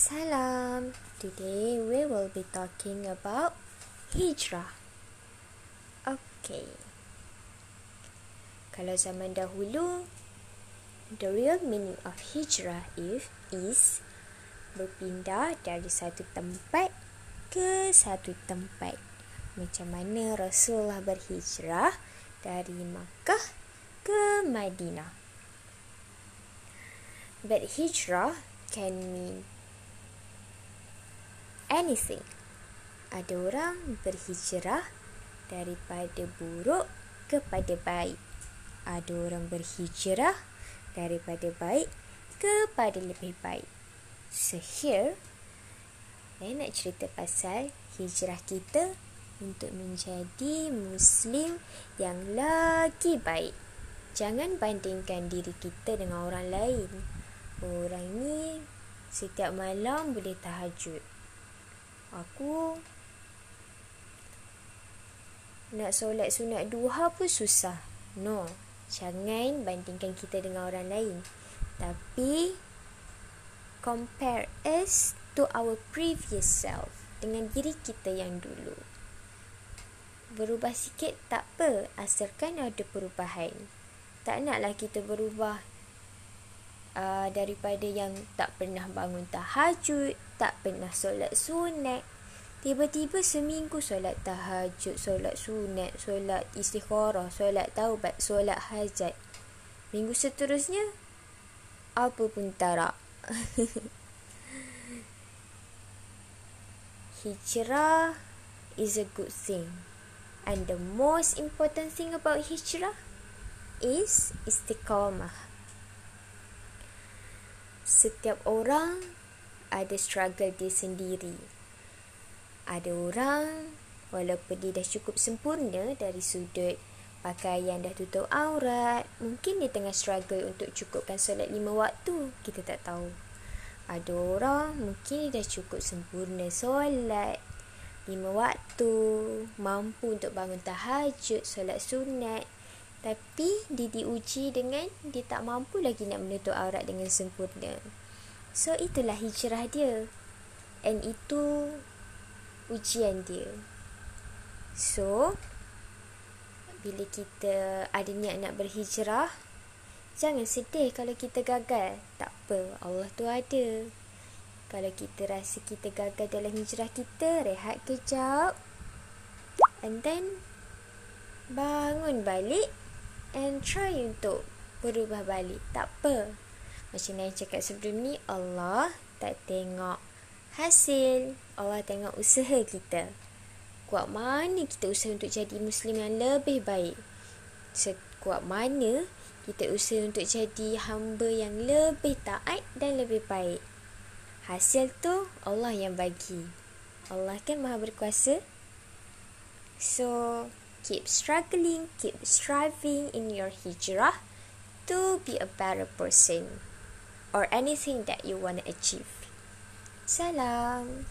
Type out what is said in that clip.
Salam. Today we will be talking about hijrah. Okay. Kalau zaman dahulu, the real meaning of hijrah is, is berpindah dari satu tempat ke satu tempat. Macam mana Rasulullah berhijrah dari Makkah ke Madinah. But hijrah can mean anything. Ada orang berhijrah daripada buruk kepada baik. Ada orang berhijrah daripada baik kepada lebih baik. So here, saya nak cerita pasal hijrah kita untuk menjadi Muslim yang lagi baik. Jangan bandingkan diri kita dengan orang lain. Orang ni setiap malam boleh tahajud. Aku nak solat sunat duha pun susah. No, jangan bandingkan kita dengan orang lain. Tapi compare us to our previous self dengan diri kita yang dulu. Berubah sikit tak apa, asalkan ada perubahan. Tak naklah kita berubah uh, daripada yang tak pernah bangun tahajud, tak pernah solat sunat. Tiba-tiba seminggu solat tahajud, solat sunat, solat istikharah, solat taubat, solat hajat. Minggu seterusnya, apa pun tarak. hijrah is a good thing. And the most important thing about hijrah is istiqamah. Setiap orang ada struggle dia sendiri. Ada orang walaupun dia dah cukup sempurna dari sudut pakaian dah tutup aurat, mungkin dia tengah struggle untuk cukupkan solat lima waktu, kita tak tahu. Ada orang mungkin dia dah cukup sempurna solat lima waktu, mampu untuk bangun tahajud, solat sunat, tapi dia diuji dengan dia tak mampu lagi nak menutup aurat dengan sempurna. So itulah hijrah dia. And itu ujian dia. So bila kita ada niat nak berhijrah, jangan sedih kalau kita gagal. Tak apa, Allah tu ada. Kalau kita rasa kita gagal dalam hijrah kita, rehat kejap. And then bangun balik and try untuk berubah balik. Tak apa. Macam yang cakap sebelum ni, Allah tak tengok hasil. Allah tengok usaha kita. Kuat mana kita usaha untuk jadi Muslim yang lebih baik. Sekuat mana kita usaha untuk jadi hamba yang lebih taat dan lebih baik. Hasil tu Allah yang bagi. Allah kan maha berkuasa. So, keep struggling, keep striving in your hijrah to be a better person or anything that you want to achieve. Salam.